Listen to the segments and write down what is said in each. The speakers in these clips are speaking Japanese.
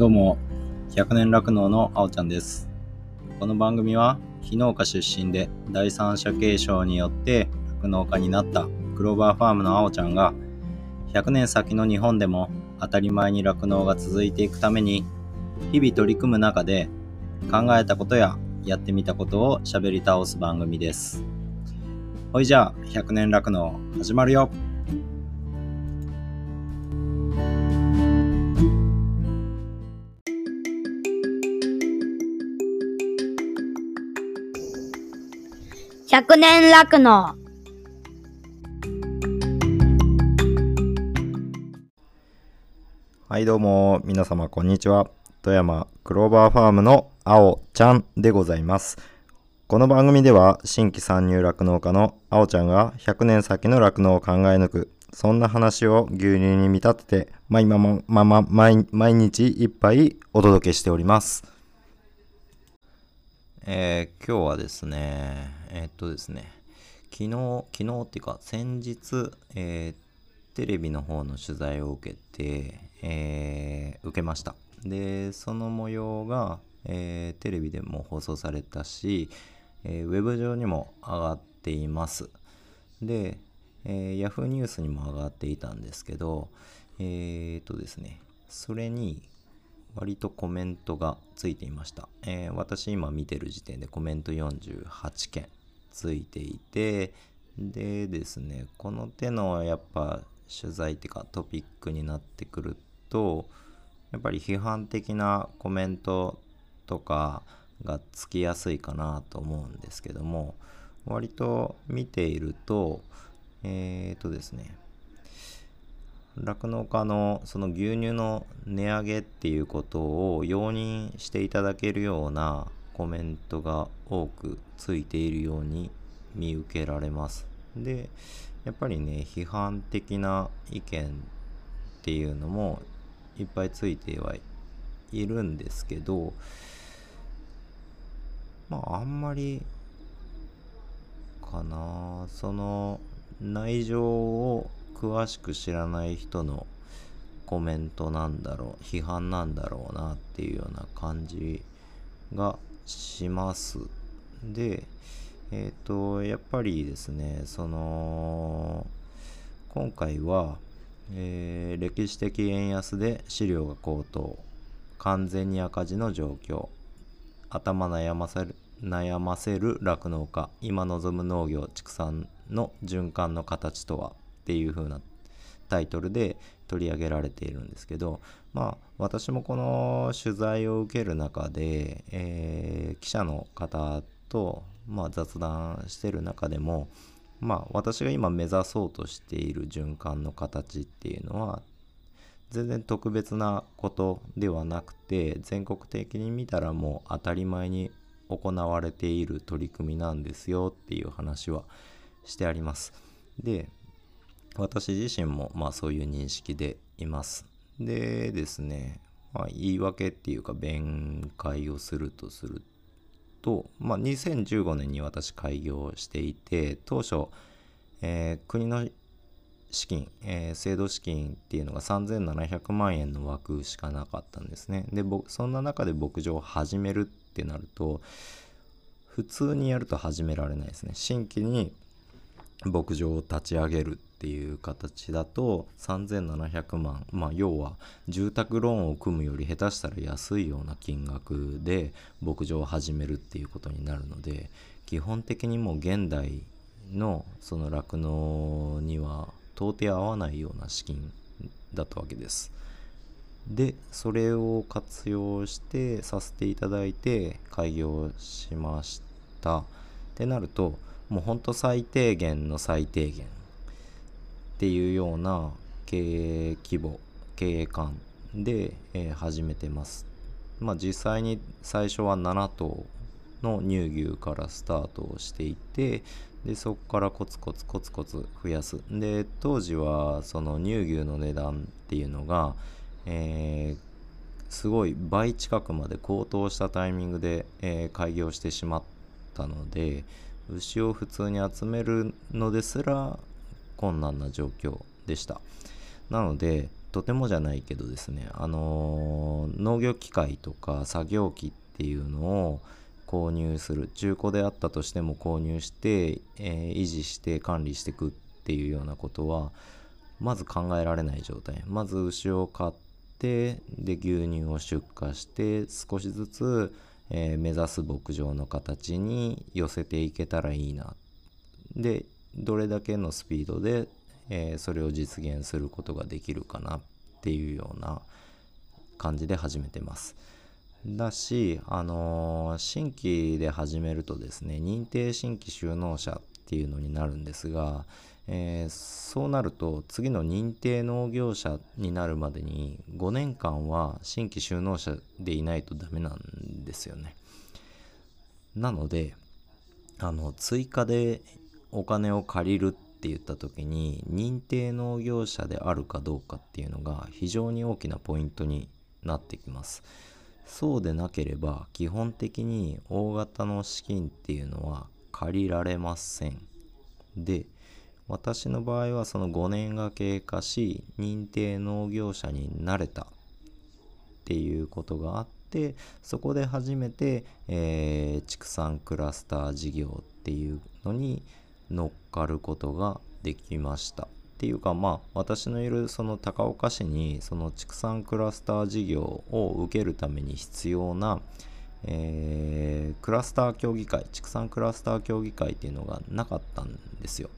どうも、100年酪農のあおちゃんです。この番組は、非農家出身で第三者継承によって酪農家になったクローバーファームのあおちゃんが、100年先の日本でも当たり前に酪農が続いていくために、日々取り組む中で考えたことややってみたことを喋り倒す番組です。ほいじゃあ、100年酪農始まるよ百年酪農はいどうも皆様こんにちは。富山クローバーファームのあおちゃんでございます。この番組では新規参入酪農家のあおちゃんが100年先の酪農を考え抜くそんな話を牛乳に見立てて毎まままま毎毎日いっぱいお届けしております。えー今日はですねえーっとですね昨日昨日っていうか先日、えーテレビの方の取材を受けて、えー受けました。でその模様が、えーテレビでも放送されたし、えーウェブ上にも上がっています。で、えー、Yahoo ニュースにも上がっていたんですけどえー、とですねそれに割とコメントがついていました、え私今見てる時点でコメント48件。ついていてでですねこの手のやっぱ取材っていうかトピックになってくるとやっぱり批判的なコメントとかがつきやすいかなと思うんですけども割と見ているとえー、とですね酪農家のその牛乳の値上げっていうことを容認していただけるようなコメントが多くついているように見受けられます。でやっぱりね批判的な意見っていうのもいっぱいついてはいるんですけどまああんまりかなその内情を詳しく知らない人のコメントなんだろう批判なんだろうなっていうような感じがします。でえっ、とやっぱりですねその今回は、えー歴史的円安で飼料が高騰。完全に赤字の状況。頭悩ませる悩ませる酪農家。今望む農業畜産の循環の形とはっていう風なタイトルで取り上げられているんですけどまあ私もこの取材を受ける中で、えー記者の方と、まあ、雑談してる中でもまあ私が今目指そうとしている循環の形っていうのは全然特別なことではなくて全国的に見たらもう当たり前に行われている取り組みなんですよっていう話はしてあります。で私自身もまあそういう認識でいます。でですね、まあ、言い訳っていうか弁解をするとすると、まあ、2015年に私開業していて当初、えー国の資金、えー制度資金っていうのが3700万円の枠しかなかったんですね。でそんな中で牧場を始めるってなると普通にやると始められないですね。新規に牧場を立ち上げるっていう形だと3700万まあ要は住宅ローンを組むより下手したら安いような金額で牧場を始めるっていうことになるので基本的にもう現代のその酪農には到底合わないような資金だったわけです。でそれを活用してさせていただいて開業しましたってなるともうほんと最低限の最低限っていうような経営規模経営感で、えー始めてます。まあ実際に最初は7頭の乳牛からスタートをしていてでそこからコツコツコツコツ増やす。で当時はその乳牛の値段っていうのが、えーすごい倍近くまで高騰したタイミングで、えー開業してしまったので牛を普通に集めるのですら困難な状況でした。なのでとてもじゃないけどですね、あのー農業機械とか作業機っていうのを購入する中古であったとしても購入して、えー維持して管理していくっていうようなことはまず考えられない状態。まず牛を飼ってで牛乳を出荷して少しずつ、えー目指す牧場の形に寄せていけたらいいなでどれだけのスピードで、えーそれを実現することができるかなっていうような感じで始めてます。だし、あのー新規で始めるとですね認定新規就農者っていうのになるんですが、えーそうなると次の認定農業者になるまでに5年間は新規就農者でいないとダメなんですよね。なのであの追加でお金を借りるって言った時に認定農業者であるかどうかっていうのが非常に大きなポイントになってきます。そうでなければ基本的に大型の資金っていうのは借りられません。で私の場合はその5年が経過し認定農業者になれたっていうことがあってそこで初めて、えー畜産クラスター事業っていうのに乗っかることができましたっていうかまあ私のいるその高岡市にその畜産クラスター事業を受けるために必要な、えークラスター協議会畜産クラスター協議会っていうのがなかったんですよ。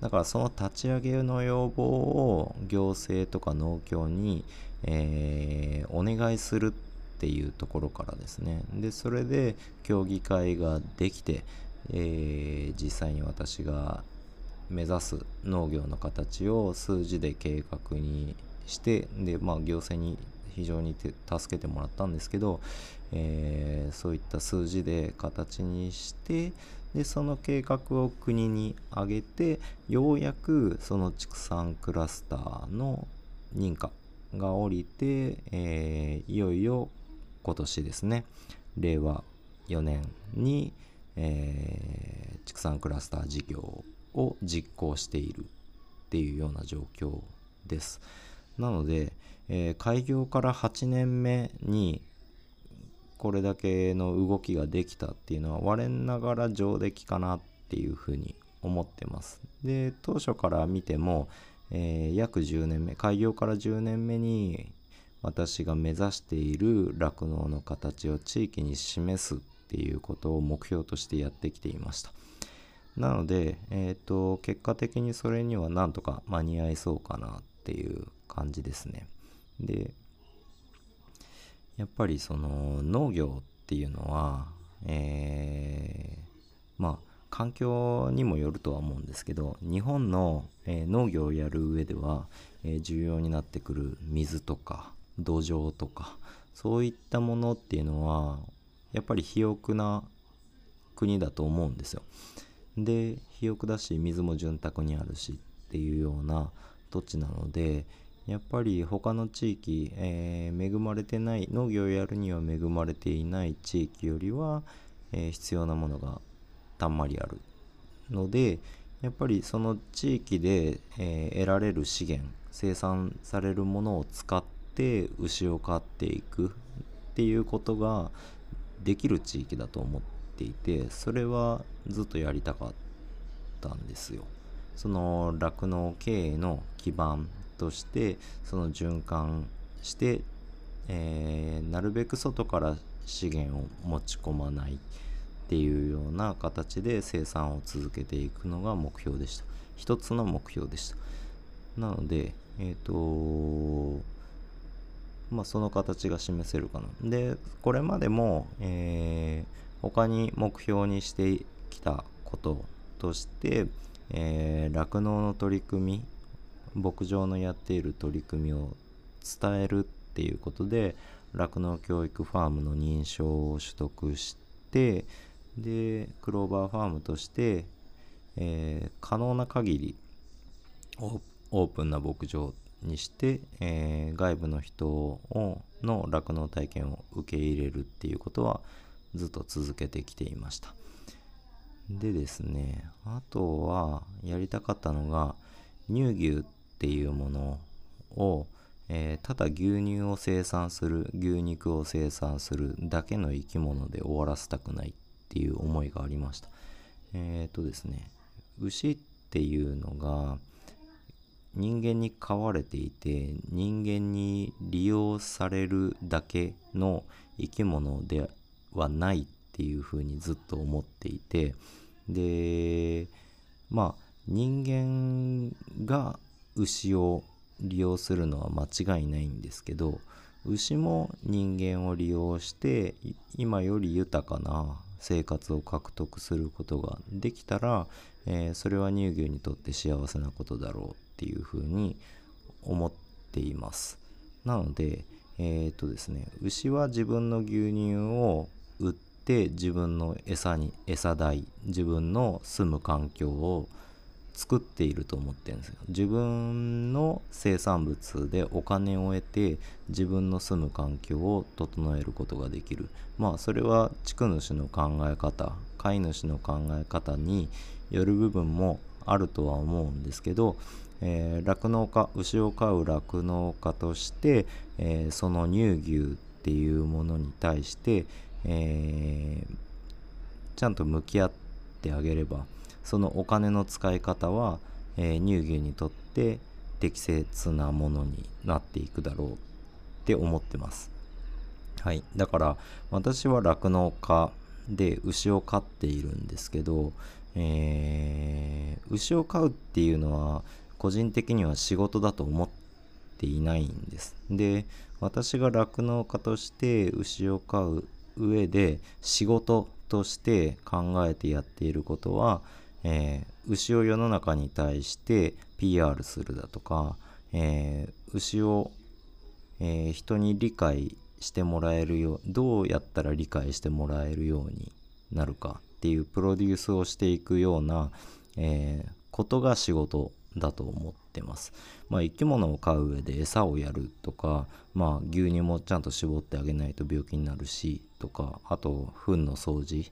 だからその立ち上げの要望を行政とか農協に、えーお願いするっていうところからですね。でそれで協議会ができて、えー実際に私が目指す農業の形を数字で計画にしてでまあ行政に非常に助けてもらったんですけど、えーそういった数字で形にしてでその計画を国に上げてようやくその畜産クラスターの認可が下りて、えーいよいよ今年ですね令和4年に、えー畜産クラスター事業を実行しているっていうような状況です。なので、えー開業から8年目にこれだけの動きができたっていうのは我ながら上出来かなっていうふうに思ってます。で当初から見ても、えー約10年目開業から10年目に私が目指している酪農の形を地域に示すっていうことを目標としてやってきていました。なので、えー、と結果的にそれにはなんとか間に合いそうかなっていう感じですね。でやっぱりその農業っていうのは、えーまあ環境にもよるとは思うんですけど日本の、えー農業をやる上では、えー重要になってくる水とか土壌とかそういったものっていうのはやっぱり肥沃な国だと思うんですよ。で肥沃だし水も潤沢にあるしっていうような土地なのでやっぱり他の地域、えー恵まれてない農業をやるには恵まれていない地域よりは、えー必要なものがたんまりあるのでやっぱりその地域で、えー得られる資源生産されるものを使って牛を飼っていくっていうことができる地域だと思っていてそれはずっとやりたかったんですよ。その酪農経営の基盤としてその循環して、えーなるべく外から資源を持ち込まないっていうような形で生産を続けていくのが目標でした。一つの目標でした。なのでえっ、とまあその形が示せるかな。でこれまでも、えー他に目標にしてきたこととしてえー酪農の取り組み牧場のやっている取り組みを伝えるっていうことで酪農教育ファームの認証を取得してでクローバーファームとして、えー可能な限りオープンな牧場にして、えー外部の人をの酪農体験を受け入れるっていうことはずっと続けてきていました。でですね、あとはやりたかったのが乳牛ってっていうものを、えーただ牛乳を生産する牛肉を生産するだけの生き物で終わらせたくないっていう思いがありました。えっ、とですね牛っていうのが人間に飼われていて人間に利用されるだけの生き物ではないっていうふうにずっと思っていてでまあ人間が牛を利用するのは間違いないんですけど牛も人間を利用して今より豊かな生活を獲得することができたら、えーそれは乳牛にとって幸せなことだろうっていうふうに思っています。なのでえっ、とですね牛は自分の牛乳を売って自分の餌に餌代自分の住む環境を作っていると思ってるんですよ。自分の生産物でお金を得て自分の住む環境を整えることができる。まあそれは畜主の考え方飼い主の考え方による部分もあるとは思うんですけどえー酪農家牛を飼う酪農家として、えーその乳牛っていうものに対して、えーちゃんと向き合ってあげればそのお金の使い方は、えー乳牛にとって適切なものになっていくだろうって思ってます。はい、だから私は酪農家で牛を飼っているんですけど、えー牛を飼うっていうのは個人的には仕事だと思っていないんです。で私が酪農家として牛を飼う上で仕事として考えてやっていることは、えー牛を世の中に対して PR するだとか、えー牛をえー人に理解してもらえるようどうやったら理解してもらえるようになるかっていうプロデュースをしていくような、えことが仕事だと思ってます。まあ、生き物を飼う上で餌をやるとか、まあ、牛乳もちゃんと絞ってあげないと病気になるしとかあと糞の掃除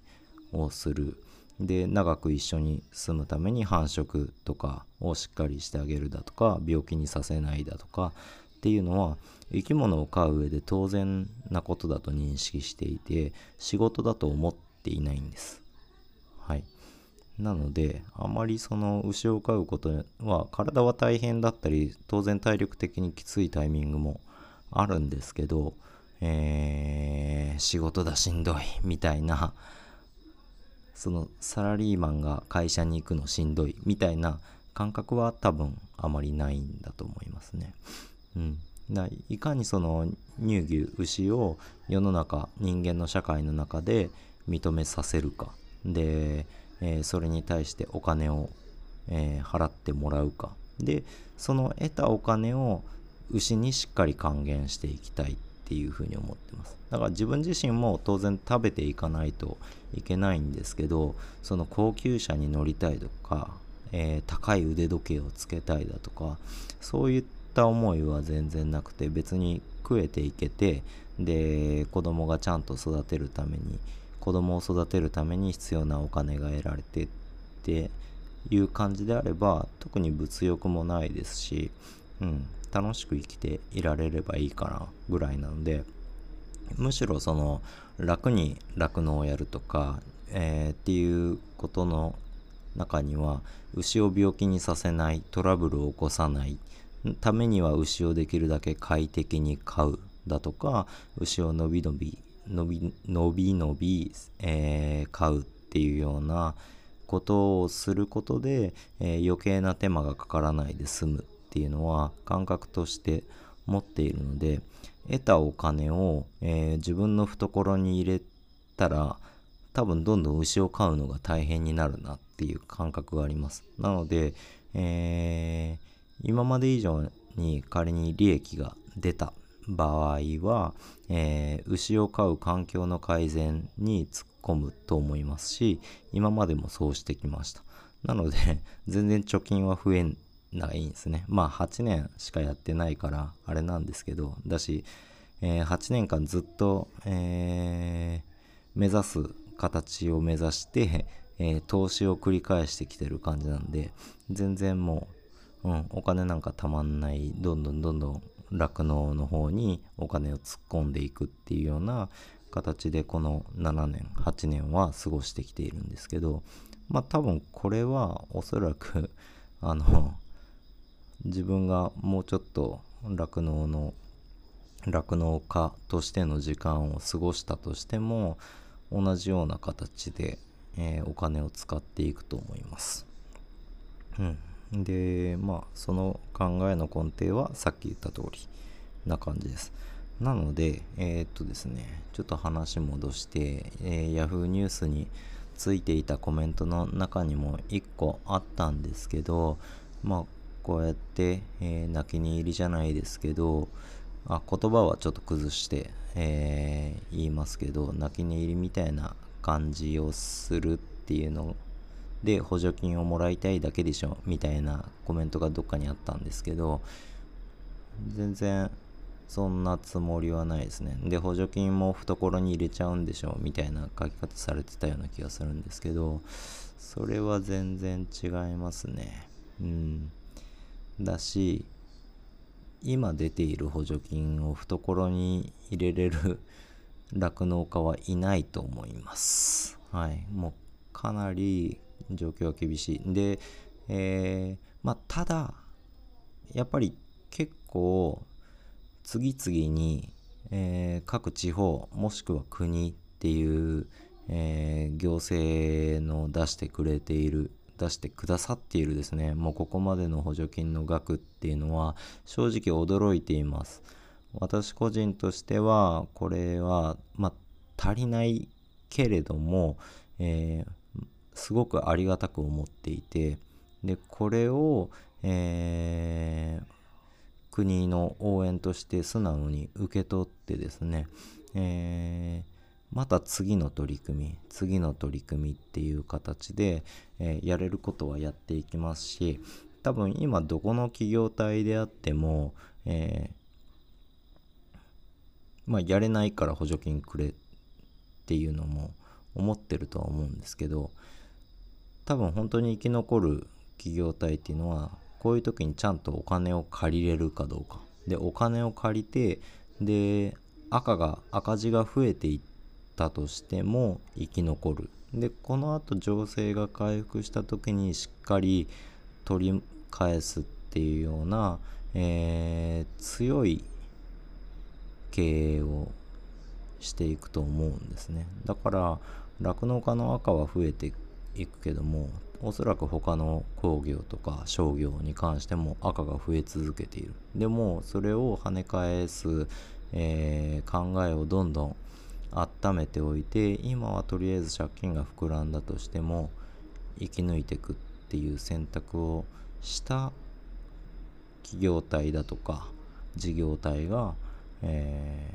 をするで長く一緒に住むために繁殖とかをしっかりしてあげるだとか病気にさせないだとかっていうのは生き物を飼う上で当然なことだと認識していて仕事だと思っていないんです。はい。なのであまりその牛を飼うことは体は大変だったり当然体力的にきついタイミングもあるんですけど、えー仕事だしんどいみたいなそのサラリーマンが会社に行くのしんどいみたいな感覚は多分あまりないんだと思いますね。うん、だいかにその乳牛牛を世の中人間の社会の中で認めさせるかで、えーそれに対してお金を、えー払ってもらうかでその得たお金を牛にしっかり還元していきたいっていうふうに思ってます。だから自分自身も当然食べていかないといけないんですけどその高級車に乗りたいとか、えー高い腕時計をつけたいだとかそういった思いは全然なくて別に食えていけてで子供がちゃんと育てるために子供を育てるために必要なお金が得られてっていう感じであれば特に物欲もないですし、うん、楽しく生きていられればいいかなぐらいなのでむしろその楽に酪農をやるとか、えーっていうことの中には牛を病気にさせないトラブルを起こさないためには牛をできるだけ快適に飼うだとか牛をのびのびのびのびのび、えー飼うっていうようなことをすることで、えー余計な手間がかからないで済む。っていうのは感覚として持っているので得たお金を、えー自分の懐に入れたら多分どんどん牛を飼うのが大変になるなっていう感覚があります。なので、えー今まで以上に仮に利益が出た場合は、えー牛を飼う環境の改善に突っ込むと思いますし今までもそうしてきました。なので全然貯金は増えないんですね。まあ8年しかやってないからあれなんですけどだし、えー8年間ずっと、えー目指す形を目指して、えー投資を繰り返してきてる感じなんで全然もう、うん、お金なんかたまんないどんどんどんどん酪農の方にお金を突っ込んでいくっていうような形でこの7年8年は過ごしてきているんですけどまあ多分これはおそらくあの自分がもうちょっと酪農の酪農家としての時間を過ごしたとしても同じような形で、えー、お金を使っていくと思います。うん、でまあその考えの根底はさっき言った通りな感じです。なのでえー、っとですねちょっと話戻して、えー、Yahoo ニュースについていたコメントの中にも1個あったんですけどまあこうやって、えー、泣きに入りじゃないですけどあ言葉はちょっと崩して、えー、言いますけど泣き寝入りみたいな感じをするっていうので補助金をもらいたいだけでしょみたいなコメントがどっかにあったんですけど全然そんなつもりはないですね。で補助金も懐に入れちゃうんでしょみたいな書き方されてたような気がするんですけどそれは全然違いますね。うん。だし今出ている補助金を懐に入れれる 酪農家はいないと思います。はい。もうかなり状況は厳しい。で、えー、まあ、ただ、やっぱり結構次々に、えー、各地方もしくは国っていう、えー、行政の出してくれている出してくださっているですね。もうここまでの補助金の額っていうのは正直驚いています。私個人としてはこれはまあ足りないけれども、えー、すごくありがたく思っていてでこれを、えー、国の応援として素直に受け取ってですね、えーまた次の取り組み次の取り組みっていう形で、えー、やれることはやっていきますし多分今どこの企業体であっても、えー、まあ、やれないから補助金くれっていうのも思ってるとは思うんですけど多分本当に生き残る企業体っていうのはこういう時にちゃんとお金を借りれるかどうか。でお金を借りてで赤が赤字が増えていってったとしても生き残る。でこのあと情勢が回復した時にしっかり取り返すっていうような、えー、強い経営をしていくと思うんですね。だから酪農家の赤は増えていくけどもおそらく他の工業とか商業に関しても赤が増え続けている。でもそれを跳ね返す、えー、考えをどんどん温めておいて今はとりあえず借金が膨らんだとしても生き抜いていくっていう選択をした企業体だとか事業体が、え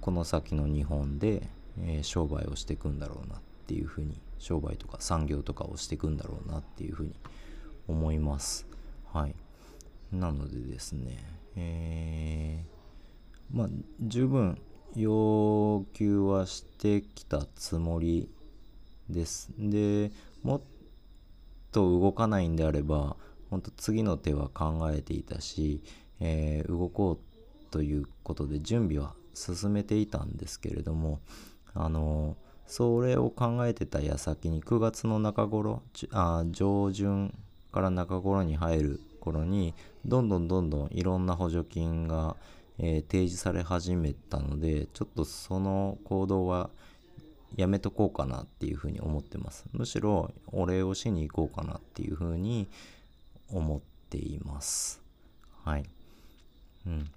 ー、この先の日本で、えー、商売をしていくんだろうなっていうふうに商売とか産業とかをしていくんだろうなっていうふうに思います。はい。なのでですね、えー、まあ十分要求はしてきたつもりです。でもっと動かないんであれば本当次の手は考えていたし、えー、動こうということで準備は進めていたんですけれどもあのそれを考えてた矢先に9月の中頃あ上旬から中頃に入る頃にどんどんどんどんいろんな補助金がえ、提示され始めたのでちょっとその行動はやめとこうかなっていうふうに思ってます。むしろお礼をしに行こうかなっていうふうに思っています。はい。うん。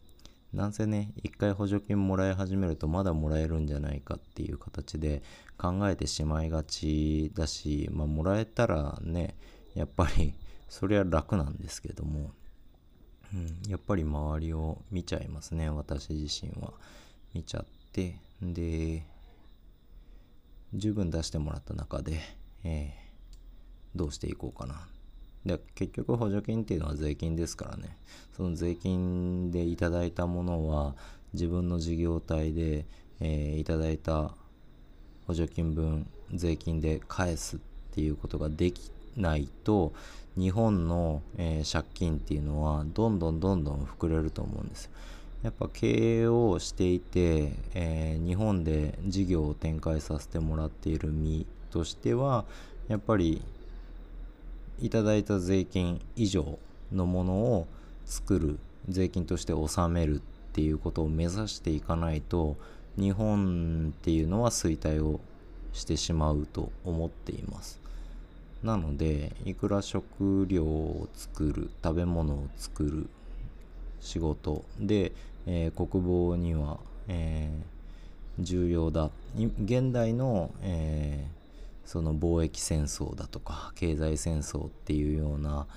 なんせね一回補助金もらい始めるとまだもらえるんじゃないかっていう形で考えてしまいがちだしまあもらえたらねやっぱりそれは楽なんですけども。うん、やっぱり周りを見ちゃいますね私自身は。見ちゃってで十分出してもらった中で、えー、どうしていこうかな。で結局補助金っていうのは税金ですからね。その税金でいただいたものは自分の事業体で、えー、いただいた補助金分税金で返すっていうことができないと日本の、えー借金っていうのはどんどんどんどん膨れると思うんです。やっぱ経営をしていて、えー日本で事業を展開させてもらっている身としてはやっぱりいただいた税金以上のものを作る税金として納めるっていうことを目指していかないと日本っていうのは衰退をしてしまうと思っていますなのでいくら食料を作る食べ物を作る仕事。で、えー国防には、えー重要だ。現代の、えーその貿易戦争だとか経済戦争っていうような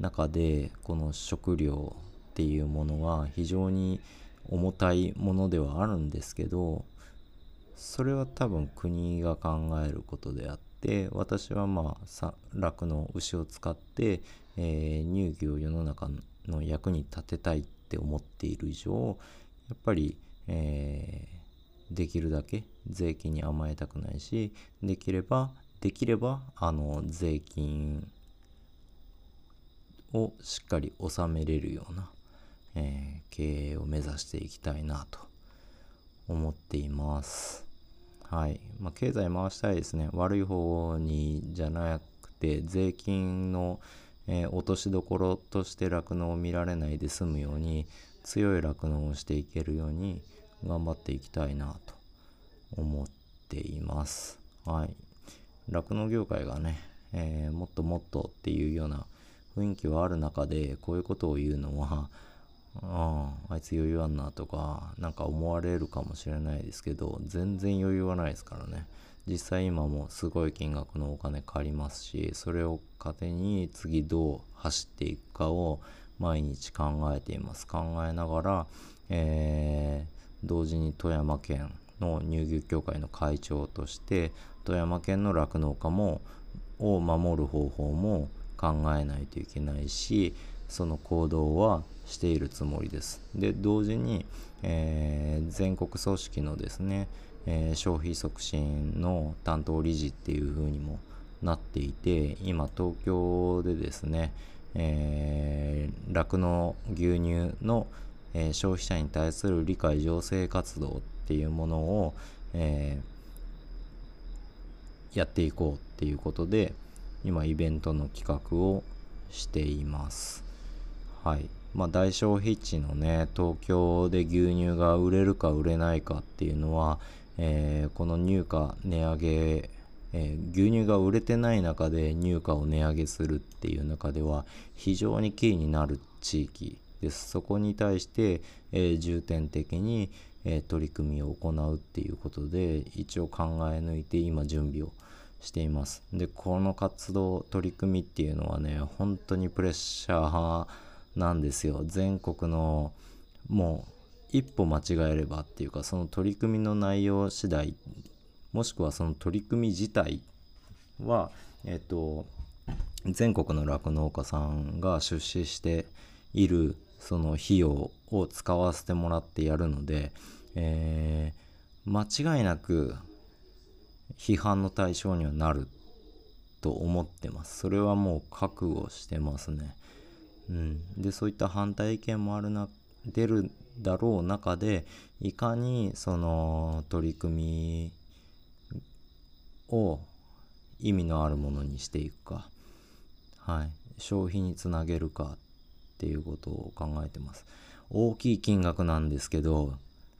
中でこの食料っていうものは非常に重たいものではあるんですけどそれは多分国が考えることであってで私はまあさ酪農牛を使って、えー乳牛を世の中の役に立てたいって思っている以上やっぱり、えーできるだけ税金に甘えたくないしできればできればあの税金をしっかり納めれるような、えー経営を目指していきたいなと思っています。はい。まあ、経済回したいですね。悪い方にじゃなくて、税金の、えー落としどころとして酪農を見られないで済むように、強い酪農をしていけるように頑張っていきたいなと思っています。はい。酪農業界がね、えーもっともっとっていうような雰囲気はある中で、こういうことを言うのは、ああ、あいつ余裕あんなとか、なんか思われるかもしれないですけど、全然余裕はないですからね。実際今もすごい金額のお金借りますし、それを糧に次どう走っていくかを毎日考えています。考えながら、えー同時に富山県の乳牛協会の会長として、富山県の酪農家も、を守る方法も考えないといけないしその行動はしているつもりです。で同時に、えー全国組織のですね、えー消費促進の担当理事っていう風にもなっていて今東京でですねえ酪農、牛乳の、え消費者に対する理解醸成活動っていうものを、えーやっていこうっていうことで今イベントの企画をしていますはいまあ大消費地のね東京で牛乳が売れるか売れないかっていうのは、えーこの入荷値上げえー牛乳が売れてない中で入荷を値上げするっていう中では非常にキーになる地域です。そこに対して、えー重点的に、えー取り組みを行うっていうことで一応考え抜いて今準備をしています。でこの活動取り組みっていうのはね本当にプレッシャーなんですよ全国のもう一歩間違えればっていうかその取り組みの内容次第もしくはその取り組み自体はえっと全国の酪農家さんが出資しているその費用を使わせてもらってやるので、えー間違いなく批判の対象にはなると思ってます。それはもう覚悟してますね。うん、でそういった反対意見もあるな出るだろう中でいかにその取り組みを意味のあるものにしていくか、はい、消費につなげるかっていうことを考えてます。大きい金額なんですけど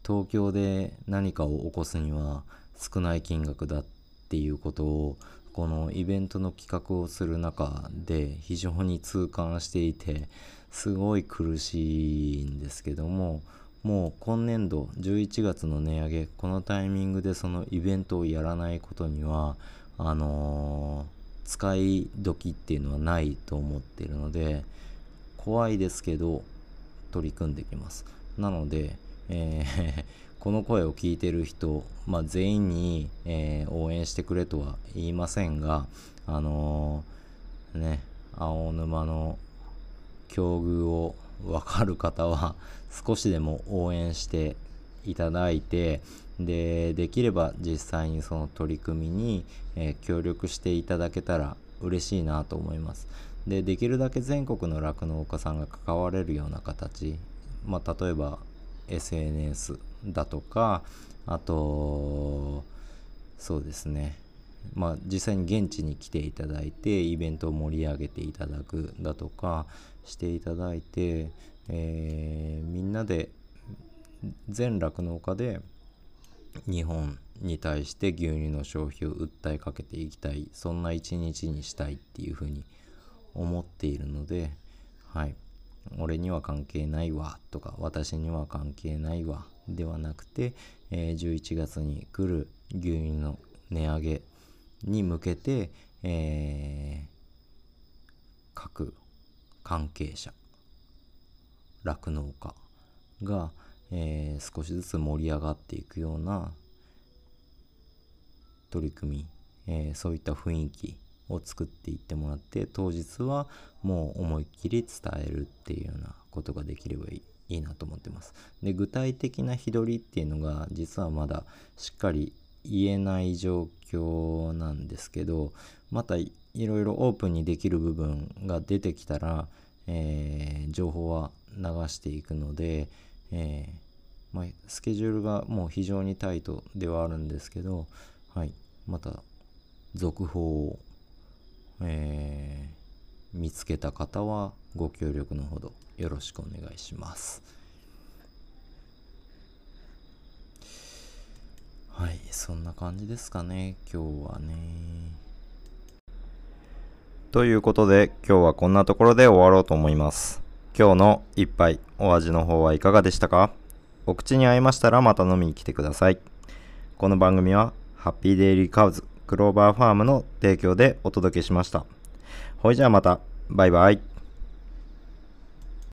東京で何かを起こすには少ない金額だっていうことをこのイベントの企画をする中で非常に痛感していてすごい苦しいんですけどももう今年度11月の値上げこのタイミングでそのイベントをやらないことにはあのー使い時っていうのはないと思っているので怖いですけど取り組んできます。なので、えーこの声を聞いてる人、まあ、全員に、えー応援してくれとは言いませんがあのーね青沼の境遇を分かる方は少しでも応援していただいてでできれば実際にその取り組みに、えー協力していただけたら嬉しいなと思います。でできるだけ全国の酪農家さんが関われるような形、まあ、例えば SNS だとかあとそうですね。まあ実際に現地に来ていただいてイベントを盛り上げていただくだとかしていただいて、えーみんなで全酪農家で日本に対して牛乳の消費を訴えかけていきたいそんな一日にしたいっていうふうに思っているのではい。俺には関係ないわとか私には関係ないわではなくて、えー11月に来る牛乳の値上げに向けて、えー各関係者酪農家が、えー少しずつ盛り上がっていくような取り組み、えーそういった雰囲気を作っていってもらって当日はもう思いっきり伝えるっていうようなことができればいいいいなと思ってます。で具体的な日取りっていうのが実はまだしっかり言えない状況なんですけどまたいろいろオープンにできる部分が出てきたら、えー情報は流していくので、えーまあ、スケジュールがもう非常にタイトではあるんですけど、はい、また続報を、えー見つけた方はご協力のほどよろしくお願いします。はい、そんな感じですかね、今日はね。ということで、今日はこんなところで終わろうと思います。今日の一杯、お味の方はいかがでしたか？お口に合いましたらまた飲みに来てください。この番組は、ハッピーデイリーカウズクローバーファームの提供でお届けしました。ほいじゃあまた、バイバイ。